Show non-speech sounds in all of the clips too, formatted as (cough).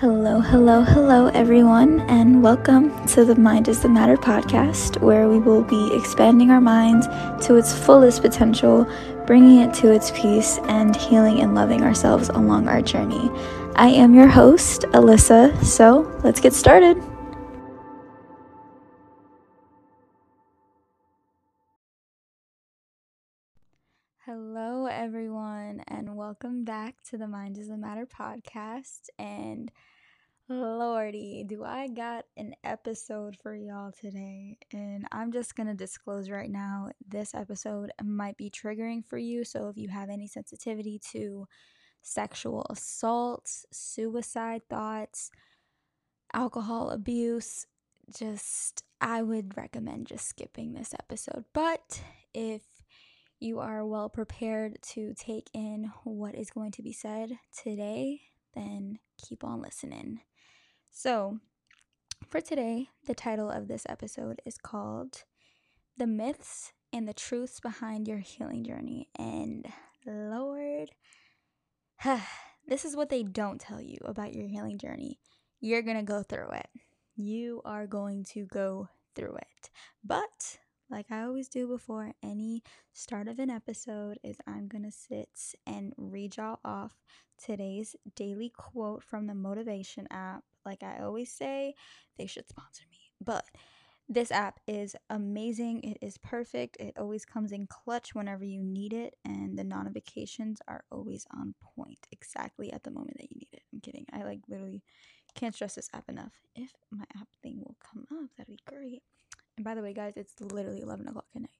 Hello, hello, hello, everyone, and welcome to the Mind is the Matter podcast, where we will be expanding our minds to its fullest potential, bringing it to its peace, and healing and loving ourselves along our journey. I am your host, Alissa, so let's get started. Hello, everyone, and welcome back to the Mind is the Matter podcast. And Lordy, do I got an episode for y'all today? And I'm just gonna disclose right now this episode might be triggering for you. So if you have any sensitivity to sexual assaults, suicide thoughts, alcohol abuse, just I would recommend just skipping this episode. But if you are well prepared to take in what is going to be said today, then keep on listening. So, for today, the title of this episode is called The Myths and the Truths Behind Your Healing Journey. And Lord, this is what they don't tell you about your healing journey. You're going to go through it. You are going to go through it. But like I always do before any start of an episode, is I'm gonna sit and read y'all off today's daily quote from the motivation app. Like I always say, they should sponsor me. But this app is amazing. It is perfect. It always comes in clutch whenever you need it, and the notifications are always on point exactly at the moment that you need it. I'm kidding. I like literally can't stress this app enough. If my app thing will come up, that'd be great. And by the way, guys, it's literally 11 o'clock at night.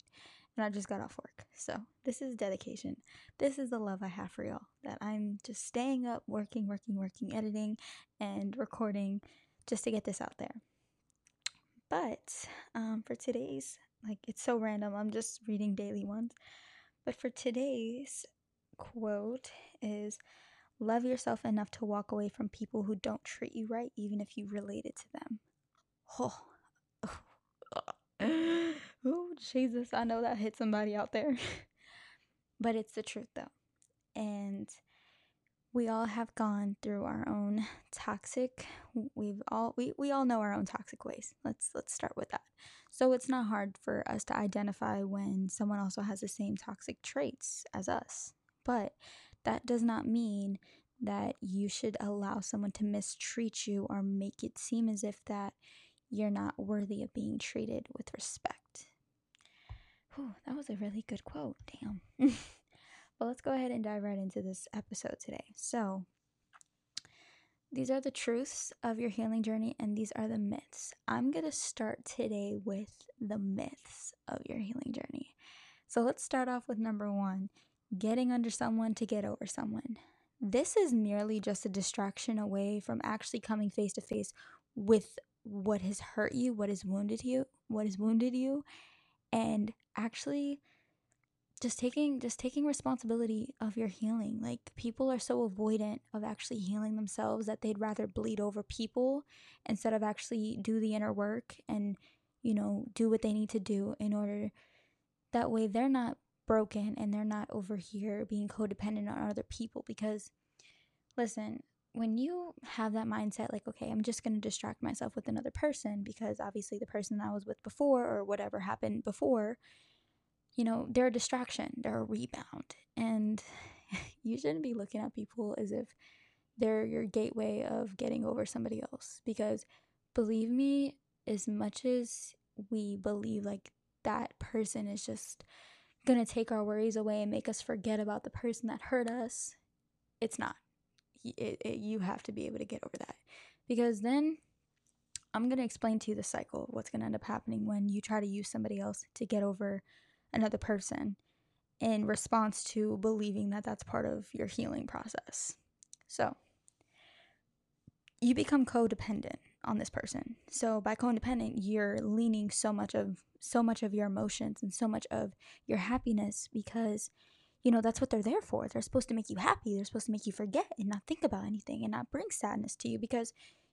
And I just got off work. So this is dedication. This is the love I have for y'all. That I'm just staying up, working, working, working, editing, and recording just to get this out there. But um, for today's, like, it's so random. I'm just reading daily ones. But for today's quote is love yourself enough to walk away from people who don't treat you right, even if you related to them. Oh, (laughs) (laughs) oh, Jesus, I know that hit somebody out there. (laughs) but it's the truth though. And we all have gone through our own toxic we've all we, we all know our own toxic ways. Let's let's start with that. So it's not hard for us to identify when someone also has the same toxic traits as us. But that does not mean that you should allow someone to mistreat you or make it seem as if that you're not worthy of being treated with respect. Whew, that was a really good quote. Damn. (laughs) but let's go ahead and dive right into this episode today. So, these are the truths of your healing journey, and these are the myths. I'm going to start today with the myths of your healing journey. So, let's start off with number one getting under someone to get over someone. This is merely just a distraction away from actually coming face to face with what has hurt you, what has wounded you, what has wounded you, and actually just taking just taking responsibility of your healing. Like people are so avoidant of actually healing themselves that they'd rather bleed over people instead of actually do the inner work and you know, do what they need to do in order that way they're not broken and they're not over here being codependent on other people because listen, when you have that mindset, like, okay, I'm just going to distract myself with another person because obviously the person I was with before or whatever happened before, you know, they're a distraction, they're a rebound. And (laughs) you shouldn't be looking at people as if they're your gateway of getting over somebody else because believe me, as much as we believe like that person is just going to take our worries away and make us forget about the person that hurt us, it's not it, it, you have to be able to get over that. Because then i'm going to explain to you the cycle what's going to end up happening when you try to use somebody else to get over another person in response to believing that that's part of your healing process. So you become codependent on this person. So by codependent you're leaning so much of so much of your emotions and so much of your happiness because you know, that's what they're there for. They're supposed to make you happy. They're supposed to make you forget and not think about anything and not bring sadness to you because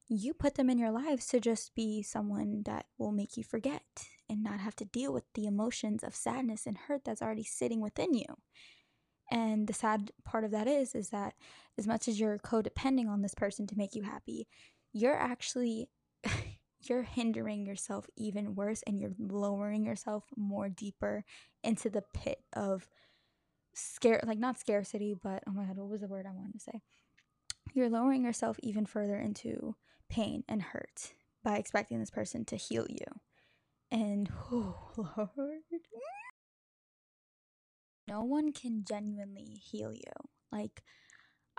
you put them in your lives to just be someone that will make you forget and not have to deal with the emotions of sadness and hurt that's already sitting within you. And the sad part of that is is that as much as you're codepending on this person to make you happy, you're actually (laughs) you're hindering yourself even worse and you're lowering yourself more deeper into the pit of scare like not scarcity, but oh my god, what was the word I wanted to say? You're lowering yourself even further into pain and hurt by expecting this person to heal you. And oh (laughs) Lord. No one can genuinely heal you. Like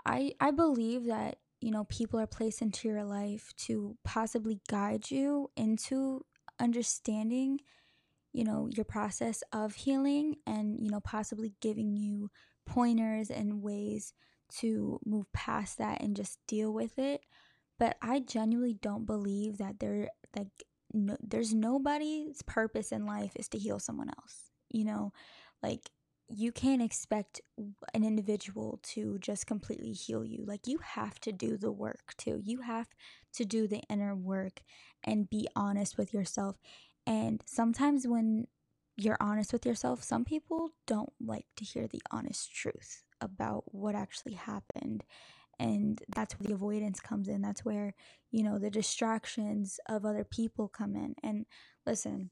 I I believe that you know, people are placed into your life to possibly guide you into understanding, you know, your process of healing and, you know, possibly giving you pointers and ways to move past that and just deal with it. But I genuinely don't believe that there like no, there's nobody's purpose in life is to heal someone else. You know, like you can't expect an individual to just completely heal you. Like, you have to do the work too. You have to do the inner work and be honest with yourself. And sometimes, when you're honest with yourself, some people don't like to hear the honest truth about what actually happened. And that's where the avoidance comes in. That's where, you know, the distractions of other people come in. And listen,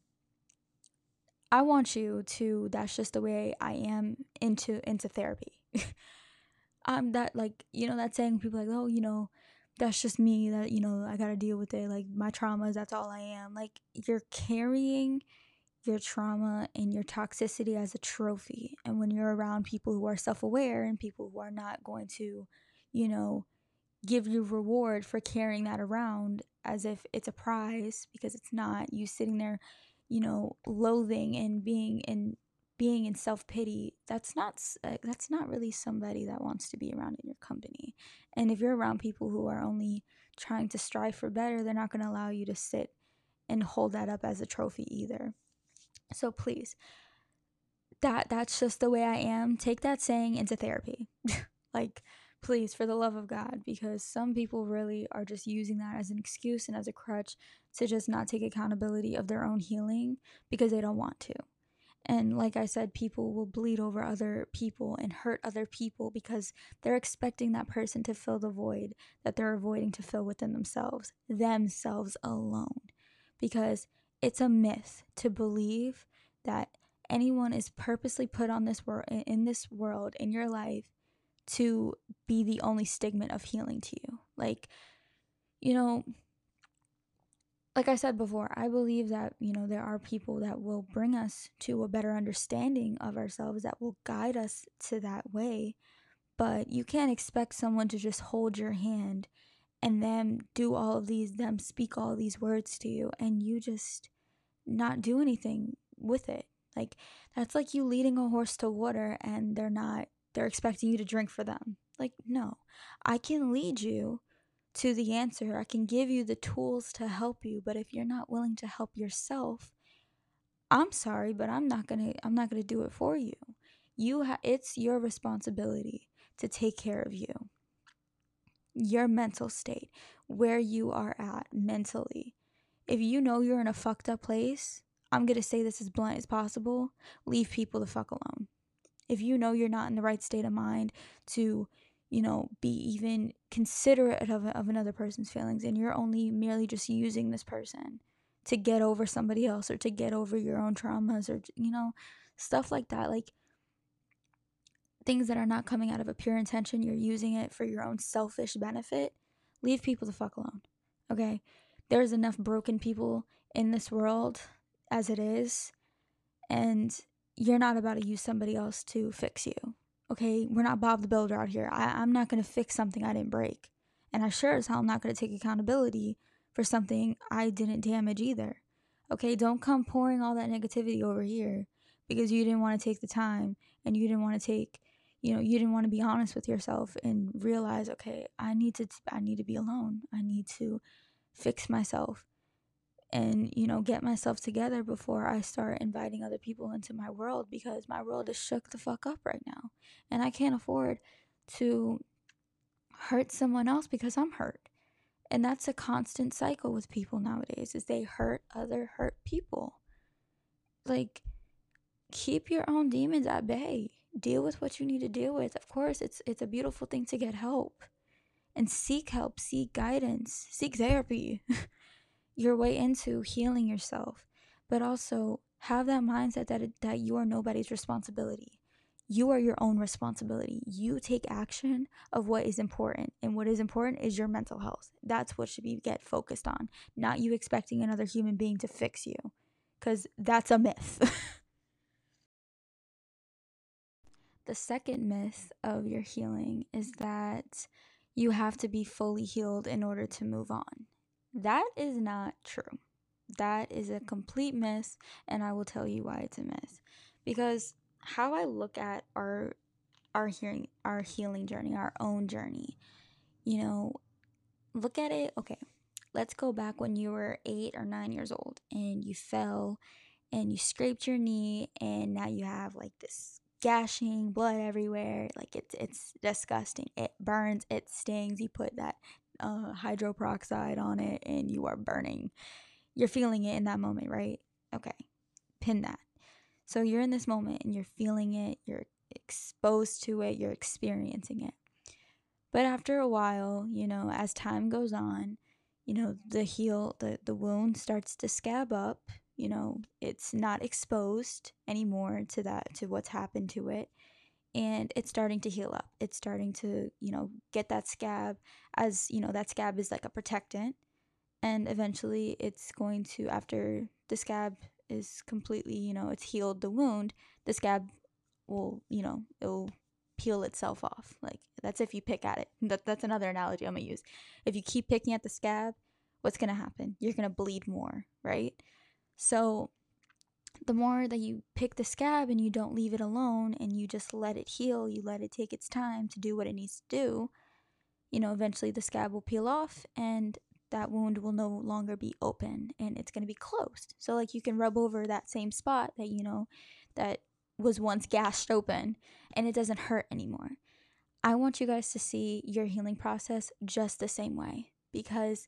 I want you to that's just the way I am into into therapy. (laughs) I'm that like, you know, that saying people like, "Oh, you know, that's just me that, you know, I got to deal with it. Like my traumas, that's all I am." Like you're carrying your trauma and your toxicity as a trophy. And when you're around people who are self-aware and people who are not going to, you know, give you reward for carrying that around as if it's a prize because it's not you sitting there you know, loathing and being in being in self-pity, that's not uh, that's not really somebody that wants to be around in your company. And if you're around people who are only trying to strive for better, they're not going to allow you to sit and hold that up as a trophy either. So please, that that's just the way I am. Take that saying into therapy. (laughs) like please for the love of God because some people really are just using that as an excuse and as a crutch to just not take accountability of their own healing because they don't want to. And like I said, people will bleed over other people and hurt other people because they're expecting that person to fill the void that they're avoiding to fill within themselves, themselves alone. Because it's a myth to believe that anyone is purposely put on this world in this world in your life to be the only stigma of healing to you. Like, you know, like I said before, I believe that, you know, there are people that will bring us to a better understanding of ourselves, that will guide us to that way. But you can't expect someone to just hold your hand and then do all of these, them speak all these words to you, and you just not do anything with it. Like, that's like you leading a horse to water and they're not, they're expecting you to drink for them. Like, no, I can lead you to the answer. I can give you the tools to help you, but if you're not willing to help yourself, I'm sorry, but I'm not going to I'm not going to do it for you. You ha- it's your responsibility to take care of you. Your mental state, where you are at mentally. If you know you're in a fucked up place, I'm going to say this as blunt as possible, leave people the fuck alone. If you know you're not in the right state of mind to you know, be even considerate of, of another person's feelings and you're only merely just using this person to get over somebody else or to get over your own traumas or, you know, stuff like that. Like things that are not coming out of a pure intention, you're using it for your own selfish benefit. Leave people the fuck alone. Okay? There's enough broken people in this world as it is, and you're not about to use somebody else to fix you. Okay, we're not Bob the Builder out here. I, I'm not going to fix something I didn't break. And I sure as hell am not going to take accountability for something I didn't damage either. Okay, don't come pouring all that negativity over here because you didn't want to take the time and you didn't want to take, you know, you didn't want to be honest with yourself and realize, okay, I need to I need to be alone. I need to fix myself and you know get myself together before I start inviting other people into my world because my world is shook the fuck up right now and I can't afford to hurt someone else because I'm hurt. And that's a constant cycle with people nowadays is they hurt other hurt people. Like keep your own demons at bay. deal with what you need to deal with. Of course, it's it's a beautiful thing to get help and seek help, seek guidance, seek therapy. (laughs) your way into healing yourself, but also have that mindset that that you are nobody's responsibility. You are your own responsibility. You take action of what is important, and what is important is your mental health. That's what should be get focused on, not you expecting another human being to fix you, because that's a myth. (laughs) the second myth of your healing is that you have to be fully healed in order to move on. That is not true. That is a complete myth, and I will tell you why it's a myth. Because how I look at our our hearing our healing journey, our own journey, you know, look at it, okay. Let's go back when you were 8 or 9 years old and you fell and you scraped your knee and now you have like this gashing blood everywhere like it's it's disgusting it burns it stings you put that uh, hydroperoxide on it and you are burning. You're feeling it in that moment, right? Okay, pin that. So you're in this moment and you're feeling it, you're exposed to it, you're experiencing it. But after a while, you know, as time goes on, you know, the heel, the, the wound starts to scab up, you know, it's not exposed anymore to that, to what's happened to it and it's starting to heal up. It's starting to, you know, get that scab as, you know, that scab is like a protectant. And eventually it's going to, after the scab is completely, you know, it's healed the wound, the scab will, you know, it'll peel itself off. Like that's if you pick at it. That, that's another analogy I'm to use. If you keep picking at the scab, what's to happen? You're to bleed more, right? So the more that you pick the scab and you don't leave it alone and you just let it heal, you let it take its time to do what it needs to do, you know, eventually the scab will peel off and that wound will no longer be open and it's going to be closed. So, like, you can rub over that same spot that, you know, that was once gashed open and it doesn't hurt anymore. I want you guys to see your healing process just the same way because,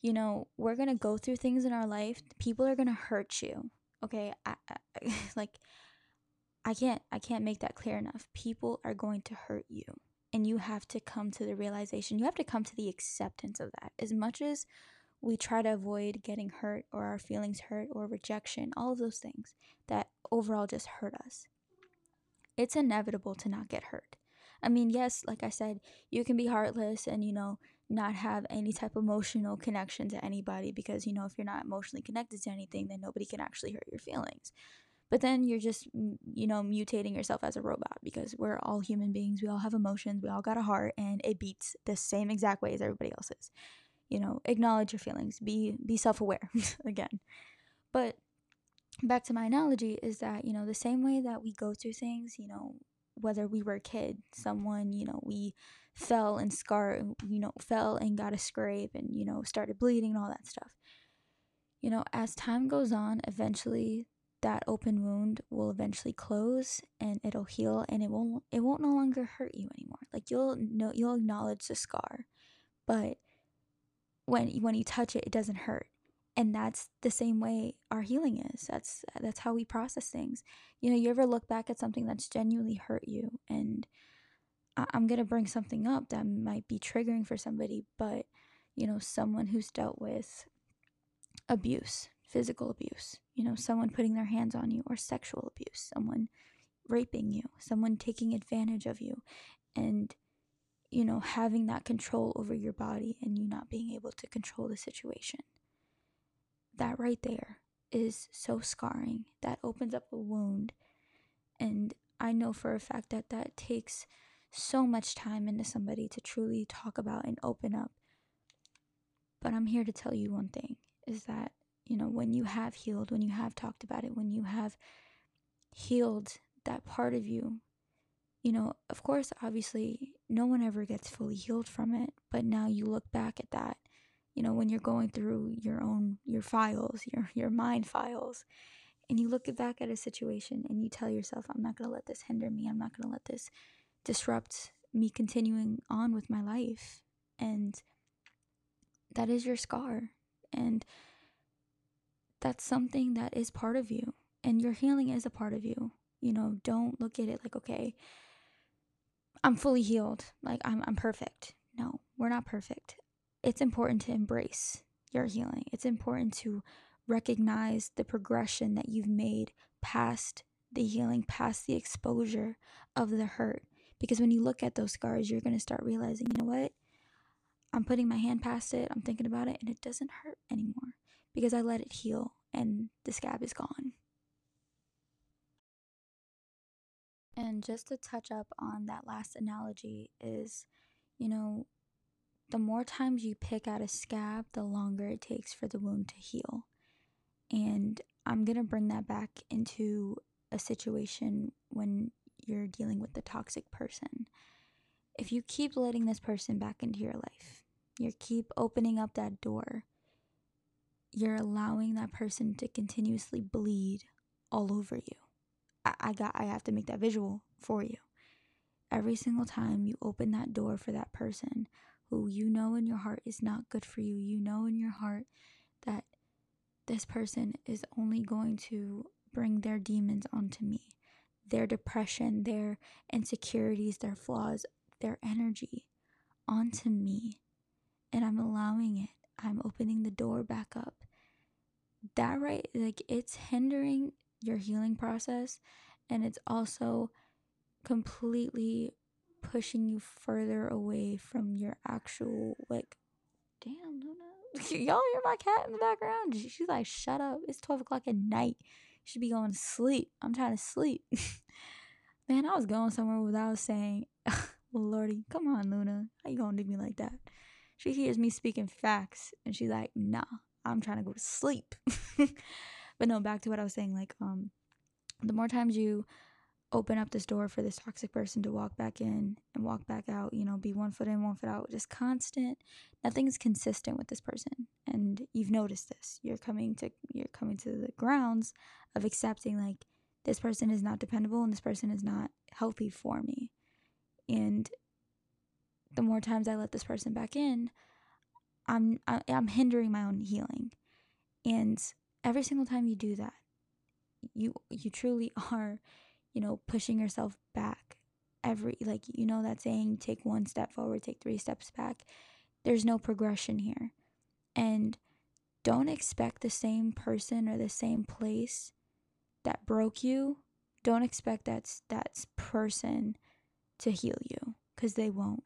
you know, we're going to go through things in our life, people are going to hurt you okay I, I, (laughs) like i can't i can't make that clear enough. People are going to hurt you and you have to come to the realization you have to come to the acceptance of that. As much as we try to avoid getting hurt or our feelings hurt or rejection all of those things that overall just hurt us it's inevitable to not get hurt. I mean yes like i said you can be heartless and you know not have any type of emotional connection to anybody because you know if you're not emotionally connected to anything then nobody can actually hurt your feelings. But then you're just you know mutating yourself as a robot because we're all human beings. We all have emotions. We all got a heart and it beats the same exact way as everybody else's. You know acknowledge your feelings. Be be self-aware (laughs) again. But back to my analogy is that you know the same way that we go through things you know whether we were a kid someone you know we fell and scar you know fell and got a scrape and you know started bleeding and all that stuff. You know as time goes on eventually that open wound will eventually close and it'll heal and it won't it won't no longer hurt you anymore. Like you'll know you'll acknowledge the scar but when when you touch it it doesn't hurt. And that's the same way our healing is. That's that's how we process things. You know you ever look back at something that's genuinely hurt you and I'm going to bring something up that might be triggering for somebody, but you know, someone who's dealt with abuse, physical abuse, you know, someone putting their hands on you, or sexual abuse, someone raping you, someone taking advantage of you, and you know, having that control over your body and you not being able to control the situation. That right there is so scarring. That opens up a wound. And I know for a fact that that takes so much time into somebody to truly talk about and open up. But I'm here to tell you one thing is that, you know, when you have healed, when you have talked about it, when you have healed that part of you, you know, of course, obviously, no one ever gets fully healed from it. But now you look back at that, you know, when you're going through your own, your files, your, your mind files, and you look back at a situation and you tell yourself, I'm not going to let this hinder me. I'm not going to let this disrupt me continuing on with my life. And that is your scar. And that's something that is part of you. And your healing is a part of you. You know, don't look at it like, okay, I'm fully healed. Like I'm I'm perfect. No, we're not perfect. It's important to embrace your healing. It's important to recognize the progression that you've made past the healing, past the exposure of the hurt. Because when you look at those scars, you're going to start realizing, you know what? I'm putting my hand past it, I'm thinking about it, and it doesn't hurt anymore because I let it heal and the scab is gone. And just to touch up on that last analogy is, you know, the more times you pick at a scab, the longer it takes for the wound to heal. And I'm going to bring that back into a situation when you're dealing with the toxic person. If you keep letting this person back into your life, you keep opening up that door, you're allowing that person to continuously bleed all over you. I, I got I have to make that visual for you. Every single time you open that door for that person who you know in your heart is not good for you, you know in your heart that this person is only going to bring their demons onto me, their depression, their insecurities, their flaws, their energy onto me. And I'm allowing it. I'm opening the door back up. That right, like it's hindering your healing process and it's also completely pushing you further away from your actual like damn Luna. (laughs) Y'all hear my cat in the background? She's like, shut up. It's twelve o'clock at night. Should be going to sleep. I'm trying to sleep. (laughs) Man, I was going somewhere without saying, (laughs) Lordy, come on, Luna. How you gonna do me like that? She hears me speaking facts and she's like, nah, I'm trying to go to sleep. (laughs) but no, back to what I was saying, like, um, the more times you open up this door for this toxic person to walk back in and walk back out, you know, be one foot in, one foot out, just constant. Nothing's consistent with this person. And you've noticed this. You're coming to you're coming to the grounds of accepting like this person is not dependable and this person is not healthy for me. And the more times I let this person back in, I'm I'm hindering my own healing. And every single time you do that, you you truly (laughs) are you know, pushing yourself back every like you know that saying take one step forward, take three steps back. There's no progression here. And don't expect the same person or the same place that broke you. Don't expect that that person to heal you cuz they won't.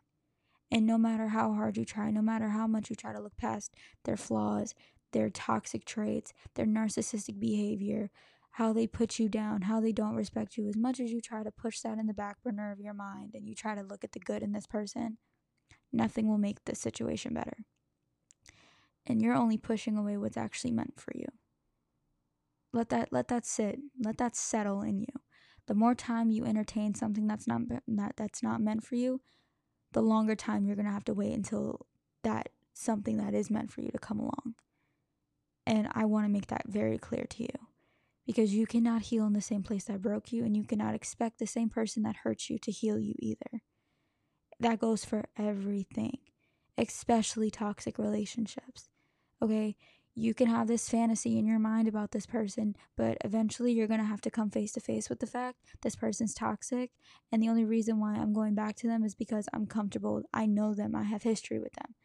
And no matter how hard you try, no matter how much you try to look past their flaws, their toxic traits, their narcissistic behavior, how they put you down, how they don't respect you, as much as you try to push that in the back burner of your mind and you try to look at the good in this person, nothing will make the situation better. And you're only pushing away what's actually meant for you. Let that let that sit. Let that settle in you. The more time you entertain something that's not that that's not meant for you, the longer time you're going to have to wait until that something that is meant for you to come along. And I want to make that very clear to you because you cannot heal in the same place that broke you, and you cannot expect the same person that hurt you to heal you either. That goes for everything, especially toxic relationships. Okay, you can have this fantasy in your mind about this person, but eventually you're going to have to come face to face with the fact this person's toxic. And the only reason why I'm going back to them is because I'm comfortable. I know them, I have history with them.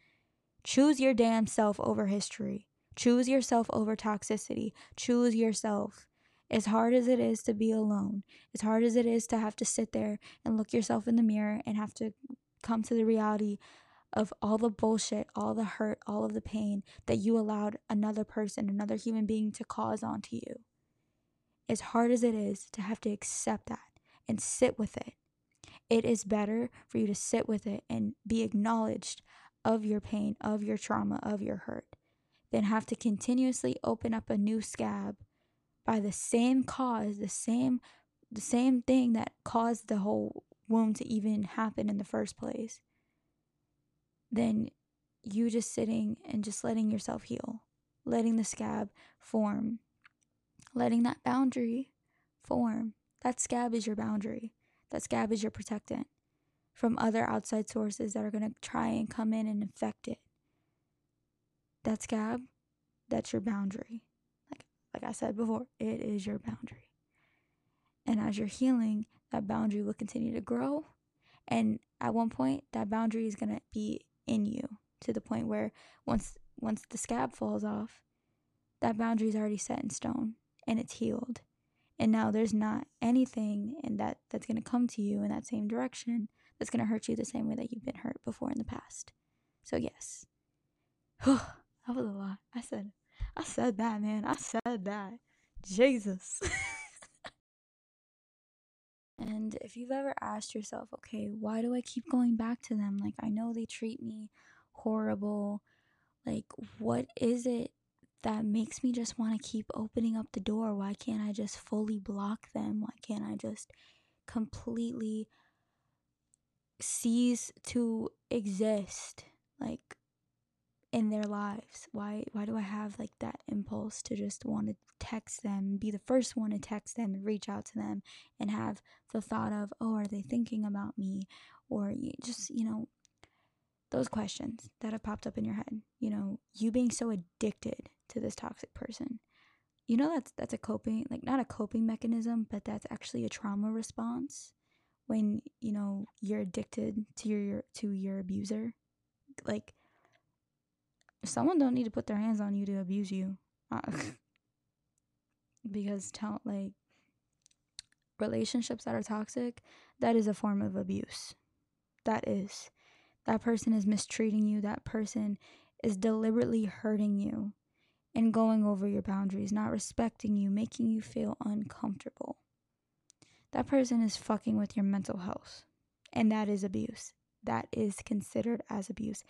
Choose your damn self over history. Choose yourself over toxicity. Choose yourself. As hard as it is to be alone, as hard as it is to have to sit there and look yourself in the mirror and have to come to the reality of all the bullshit, all the hurt, all of the pain that you allowed another person, another human being to cause onto you. As hard as it is to have to accept that and sit with it, it is better for you to sit with it and be acknowledged of your pain, of your trauma, of your hurt, than have to continuously open up a new scab by the same cause, the same the same thing that caused the whole wound to even happen in the first place, then you just sitting and just letting yourself heal, letting the scab form, letting that boundary form. That scab is your boundary. That scab is your protectant from other outside sources that are going to try and come in and infect it. That scab, that's your boundary. Like I said before, it is your boundary. And as you're healing, that boundary will continue to grow. And at one point, that boundary is going to be in you to the point where once once the scab falls off, that boundary is already set in stone and it's healed. And now there's not anything in that that's going to come to you in that same direction that's going to hurt you the same way that you've been hurt before in the past. So yes. (sighs) that was a lot. I said I said that, man. I said that. Jesus. (laughs) and if you've ever asked yourself, okay, why do I keep going back to them? Like I know they treat me horrible. Like what is it that makes me just want to keep opening up the door? Why can't I just fully block them? Why can't I just completely cease to exist like in their lives? Why why do I have like that impulse to just want to text them, be the first one to text them and reach out to them and have the thought of, "Oh, are they thinking about me?" or just, you know, those questions that have popped up in your head. You know, you being so addicted to this toxic person. You know that's that's a coping like not a coping mechanism, but that's actually a trauma response when, you know, you're addicted to your to your abuser. Like someone don't need to put their hands on you to abuse you. Uh, (laughs) because tell like relationships that are toxic, that is a form of abuse. That is. That person is mistreating you. That person is deliberately hurting you and going over your boundaries, not respecting you, making you feel uncomfortable. That person is fucking with your mental health. And that is abuse. That is considered as abuse.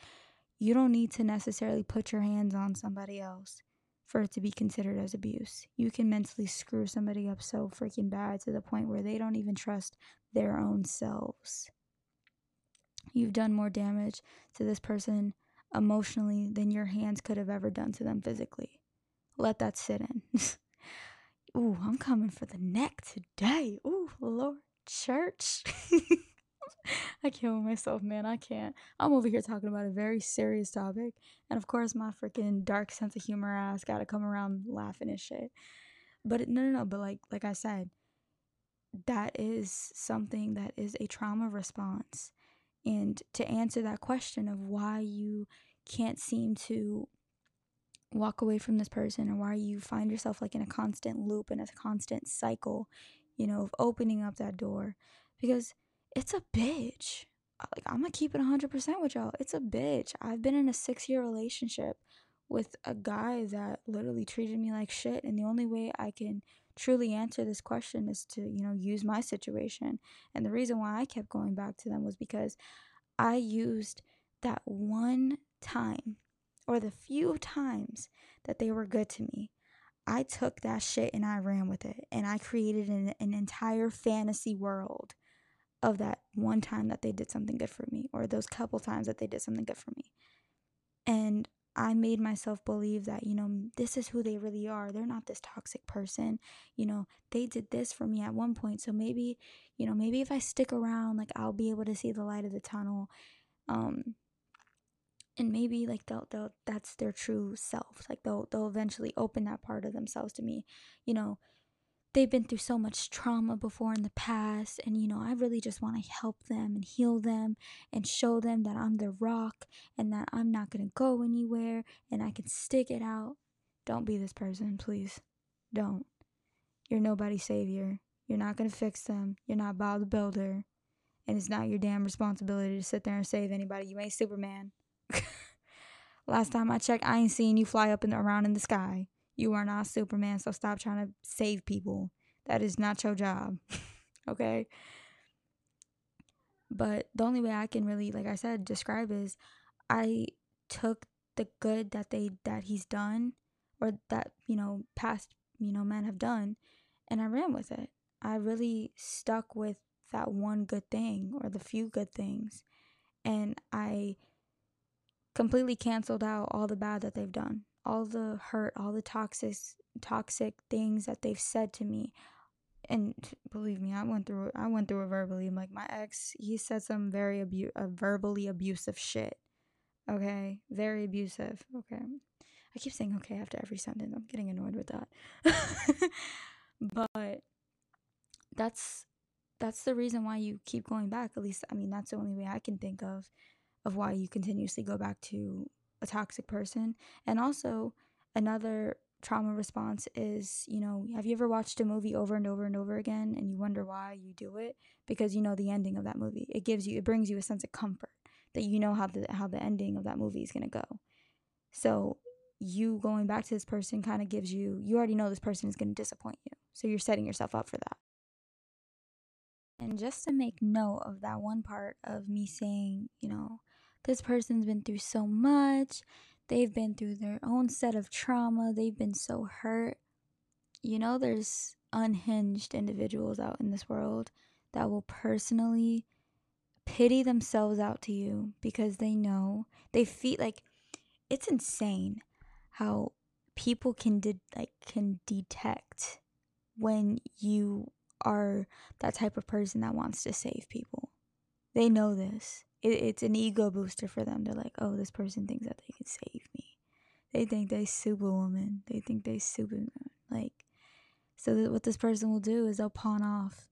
You don't need to necessarily put your hands on somebody else for it to be considered as abuse. You can mentally screw somebody up so freaking bad to the point where they don't even trust their own selves. You've done more damage to this person emotionally than your hands could have ever done to them physically. Let that sit in. (laughs) Ooh, I'm coming for the neck today. Ooh, Lord, church. (laughs) (laughs) I can't with myself, man. I can't. I'm over here talking about a very serious topic. And of course, my freaking dark sense of humor ass gotta come around laughing and shit. But no, no, no. But like, like I said, that is something that is a trauma response. And to answer that question of why you can't seem to walk away from this person or why you find yourself like in a constant loop and a constant cycle, you know, of opening up that door because it's a bitch. Like I'm gonna keep it 100% with y'all. It's a bitch. I've been in a 6-year relationship with a guy that literally treated me like shit and the only way I can truly answer this question is to, you know, use my situation. And the reason why I kept going back to them was because I used that one time or the few times that they were good to me. I took that shit and I ran with it. And I created an, an entire fantasy world of that one time that they did something good for me or those couple times that they did something good for me. And I made myself believe that, you know, this is who they really are. They're not this toxic person. You know, they did this for me at one point. So maybe, you know, maybe if I stick around, like I'll be able to see the light of the tunnel. Um and maybe like they'll they'll that's their true self. Like they'll they'll eventually open that part of themselves to me. You know, they've been through so much trauma before in the past and you know i really just want to help them and heal them and show them that i'm the rock and that i'm not going to go anywhere and i can stick it out. Don't be this person please. Don't. You're nobody's savior. You're not going to fix them. You're not bob the builder. And it's not your damn responsibility to sit there and save anybody. You ain't superman. (laughs) Last time i checked i ain't seen you fly up and around in the sky you are not Superman, so stop trying to save people. That is not your job. (laughs) okay? But the only way I can really, like I said, describe is I took the good that they that he's done or that, you know, past, you know, men have done and I ran with it. I really stuck with that one good thing or the few good things. And I completely canceled out all the bad that they've done all the hurt, all the toxic toxic things that they've said to me. And believe me, I went through. I went through it verbally. Like my ex, he said some very abu- verbally abusive shit. Okay, very abusive. Okay, I keep saying okay after every sentence. I'm getting annoyed with that. (laughs) but that's that's the reason why you keep going back. At least I mean that's the only way I can think of of why you continuously go back to a toxic person. And also another trauma response is, you know, have you ever watched a movie over and over and over again and you wonder why you do it? Because you know the ending of that movie. It gives you it brings you a sense of comfort that you know how the how the ending of that movie is going to go. So you going back to this person kind of gives you you already know this person is going to disappoint you. So you're setting yourself up for that. And just to make note of that one part of me saying, you know, this person's been through so much, they've been through their own set of trauma, they've been so hurt. You know, there's unhinged individuals out in this world that will personally pity themselves out to you because they know they feel like it's insane how people can de- like can detect when you are that type of person that wants to save people. They know this. It, it's an ego booster for them. They're like, oh, this person thinks that they can save me. They think they superwoman. They think they superman. Like, so what this person will do is they'll pawn off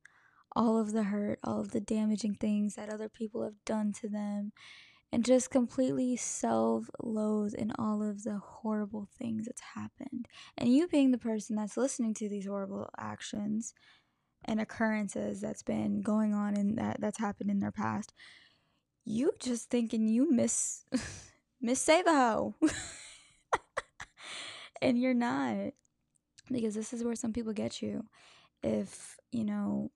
all of the hurt, all of the damaging things that other people have done to them, and just completely self loathe in all of the horrible things that's happened. And you being the person that's listening to these horrible actions and occurrences that's been going on and that that's happened in their past, you just thinking you miss (laughs) miss save a hoe. (laughs) and you're not. Because this is where some people get you. If, you know,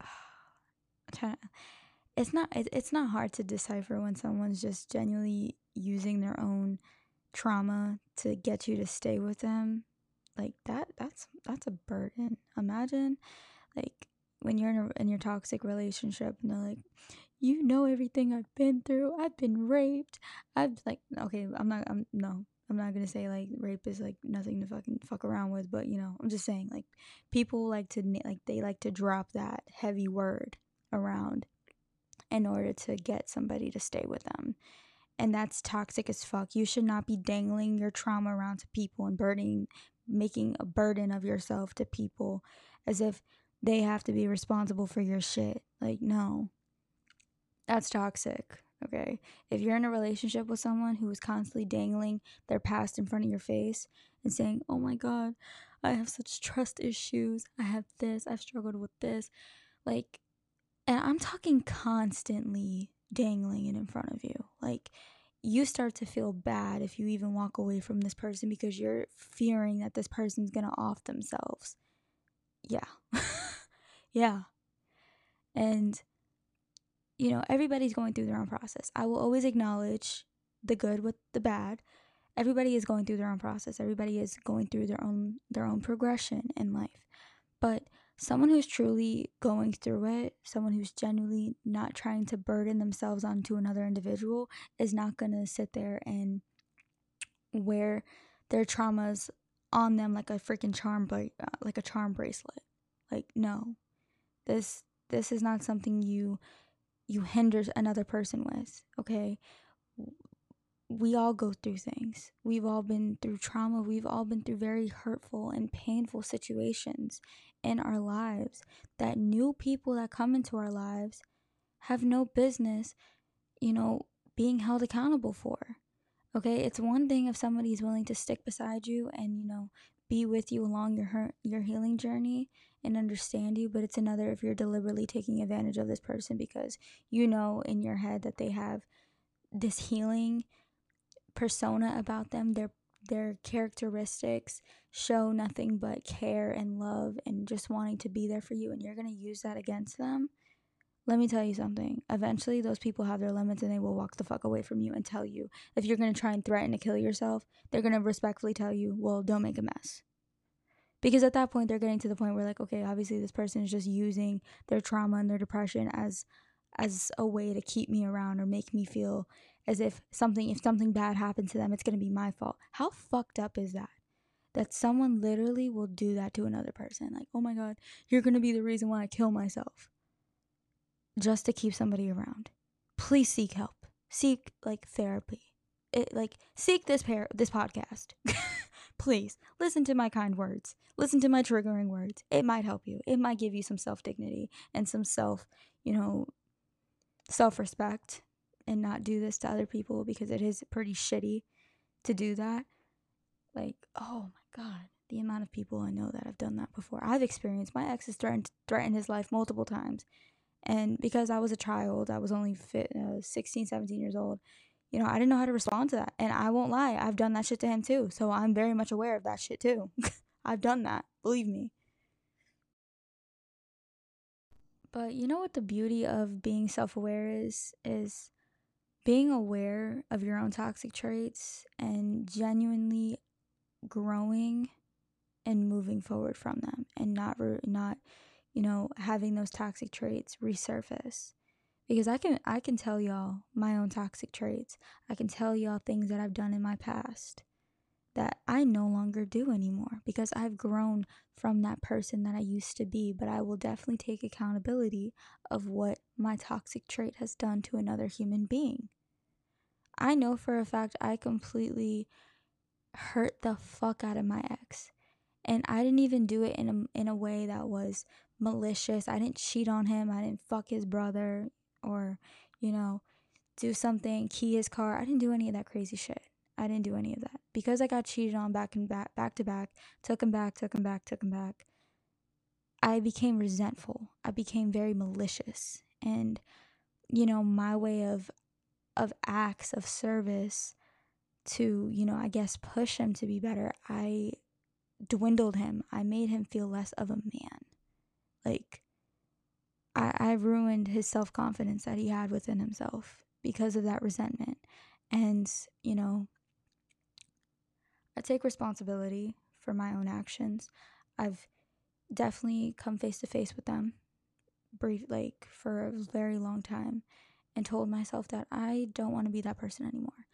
(sighs) it's not it's not hard to decipher when someone's just genuinely using their own trauma to get you to stay with them like that that's that's a burden imagine like when you're in, a, in your toxic relationship and they're like you know everything i've been through i've been raped i've like okay i'm not i'm no i'm not gonna say like rape is like nothing to fucking fuck around with but you know i'm just saying like people like to like they like to drop that heavy word around in order to get somebody to stay with them. And that's toxic as fuck. You should not be dangling your trauma around to people and burdening, making a burden of yourself to people as if they have to be responsible for your shit. Like, no. That's toxic. Okay. If you're in a relationship with someone who is constantly dangling their past in front of your face and saying, oh my God, I have such trust issues. I have this. I've struggled with this. Like, and I'm talking constantly dangling it in front of you. Like, you start to feel bad if you even walk away from this person because you're fearing that this person's gonna off themselves. Yeah. (laughs) yeah. And, you know, everybody's going through their own process. I will always acknowledge the good with the bad. Everybody is going through their own process. Everybody is going through their own their own progression in life. But someone who's truly going through it, someone who's genuinely not trying to burden themselves onto another individual, is not going to sit there and wear their traumas on them like a freaking charm uh, like a charm bracelet. Like no. This this is not something you you hinder another person with, okay? we all go through things. We've all been through trauma. We've all been through very hurtful and painful situations in our lives that new people that come into our lives have no business, you know, being held accountable for. Okay? It's one thing if somebody's willing to stick beside you and, you know, be with you along your her- your healing journey and understand you, but it's another if you're deliberately taking advantage of this person because you know in your head that they have this healing persona about them, their their characteristics show nothing but care and love and just wanting to be there for you and you're going to use that against them. Let me tell you something. Eventually those people have their limits and they will walk the fuck away from you and tell you if you're going to try and threaten to kill yourself, they're going to respectfully tell you, "Well, don't make a mess." Because at that point they're getting to the point where like, okay, obviously this person is just using their trauma and their depression as as a way to keep me around or make me feel as if something if something bad happens to them it's going to be my fault. How fucked up is that? That someone literally will do that to another person. Like oh my god you're going to be the reason why i kill myself. Just to keep somebody around. Please seek help. Seek like therapy. It, like seek this pair this podcast (laughs) please listen to my kind words. Listen to my triggering words. It might help you. It might give you some self dignity and some self, you know, self respect and not do this to other people because it is pretty shitty to do that. Like, oh my God, the amount of people I know that have done that before. I've experienced my ex has threatened, threatened his life multiple times. And because I was a child, I was only fit, uh, 16, 17 years old, you know, I didn't know how to respond to that. And I won't lie, I've done that shit to him too. So I'm very much aware of that shit too. (laughs) I've done that, believe me. But you know what the beauty of being self-aware is is being aware of your own toxic traits and genuinely growing and moving forward from them and not not you know having those toxic traits resurface because I can I can tell y'all my own toxic traits. I can tell y'all things that I've done in my past that I no longer do anymore because I've grown from that person that I used to be, but I will definitely take accountability of what my toxic trait has done to another human being. I know for a fact I completely hurt the fuck out of my ex. And I didn't even do it in a in a way that was malicious. I didn't cheat on him. I didn't fuck his brother or, you know, do something, key his car. I didn't do any of that crazy shit. I didn't do any of that. Because I got cheated on back and back back to back, took him back, took him back, took him back. I became resentful. I became very malicious. And you know, my way of of acts of service to, you know, I guess push him to be better, I dwindled him. I made him feel less of a man. Like I, I ruined his self confidence that he had within himself because of that resentment. And, you know, I take responsibility for my own actions. I've definitely come face to face with them brief like for a very long time and told myself that I don't want to be that person anymore.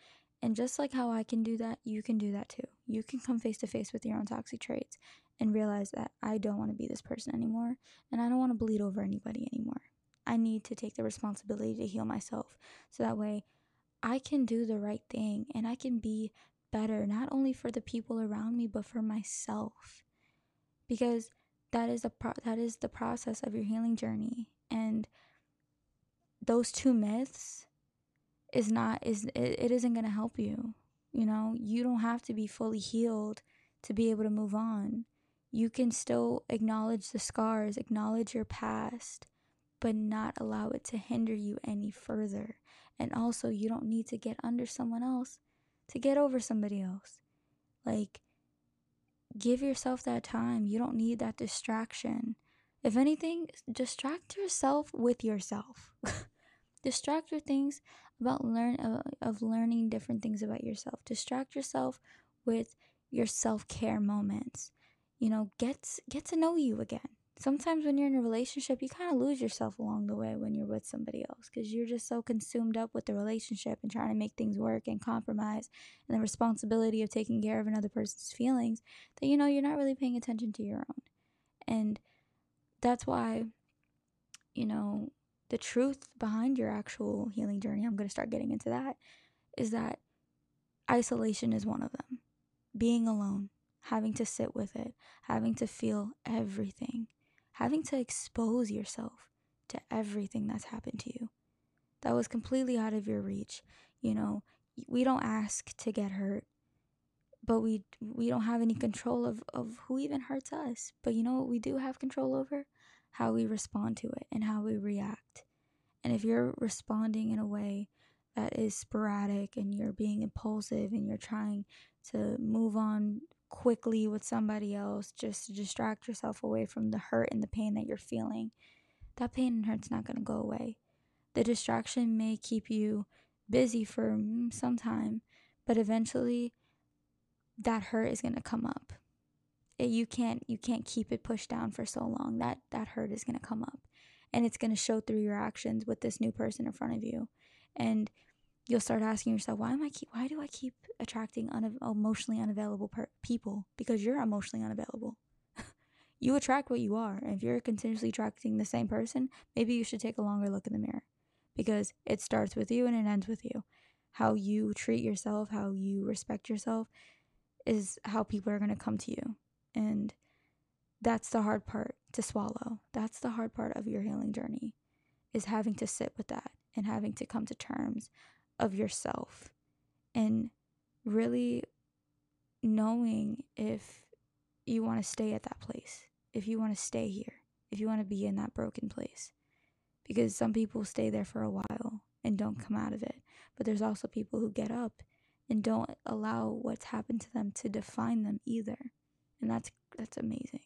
And just like how I can do that, you can do that too. You can come face to face with your own toxic traits and realize that I don't want to be this person anymore and I don't want to bleed over anybody anymore. I need to take the responsibility to heal myself so that way I can do the right thing and I can be better not only for the people around me but for myself. Because that is the pro- that is the process of your healing journey and those two myths is not is it, it isn't going to help you. You know, you don't have to be fully healed to be able to move on you can still acknowledge the scars, acknowledge your past, but not allow it to hinder you any further. And also, you don't need to get under someone else to get over somebody else. Like, give yourself that time. You don't need that distraction. If anything, distract yourself with yourself. (laughs) distract your things about learn uh, of learning different things about yourself. Distract yourself with your self-care moments you know, get get to know you again. Sometimes when you're in a relationship, you kind of lose yourself along the way when you're with somebody else because you're just so consumed up with the relationship and trying to make things work and compromise and the responsibility of taking care of another person's feelings that you know you're not really paying attention to your own. And that's why you know, the truth behind your actual healing journey, I'm going to start getting into that, is that isolation is one of them. Being alone having to sit with it, having to feel everything, having to expose yourself to everything that's happened to you. That was completely out of your reach. You know, we don't ask to get hurt, but we we don't have any control of, of who even hurts us. But you know what we do have control over? How we respond to it and how we react. And if you're responding in a way that is sporadic and you're being impulsive and you're trying to move on quickly with somebody else just to distract yourself away from the hurt and the pain that you're feeling, that pain and hurt's not going to go away. The distraction may keep you busy for mm, some time, but eventually that hurt is going to come up. It, you can't you can't keep it pushed down for so long. That that hurt is going to come up and it's going to show through your actions with this new person in front of you. And you'll start asking yourself, why am I keep why do I keep attracting un- emotionally unavailable per- people? Because you're emotionally unavailable. (laughs) you attract what you are. If you're continuously attracting the same person, maybe you should take a longer look in the mirror because it starts with you and it ends with you. How you treat yourself, how you respect yourself, is how people are going to come to you. And that's the hard part to swallow. That's the hard part of your healing journey is having to sit with that and having to come to terms of yourself and really knowing if you want to stay at that place, if you want to stay here, if you want to be in that broken place. Because some people stay there for a while and don't come out of it. But there's also people who get up and don't allow what's happened to them to define them either. And that's that's amazing.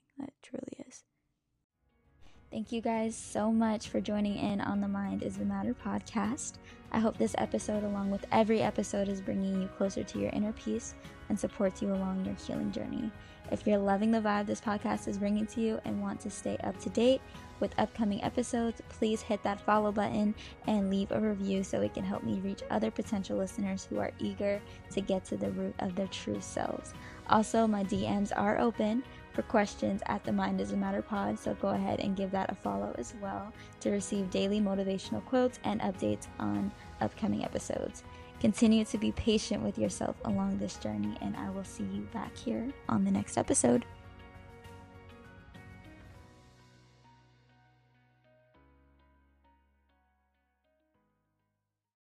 Thank you guys so much for joining in on the Mind is the Matter podcast. I hope this episode, along with every episode, is bringing you closer to your inner peace and supports you along your healing journey. If you're loving the vibe this podcast is bringing to you and want to stay up to date with upcoming episodes, please hit that follow button and leave a review so it can help me reach other potential listeners who are eager to get to the root of their true selves. Also, my DMs are open for questions at the Mind is a Matter pod, so go ahead and give that a follow as well to receive daily motivational quotes and updates on upcoming episodes. Continue to be patient with yourself along this journey, and I will see you back here on the next episode.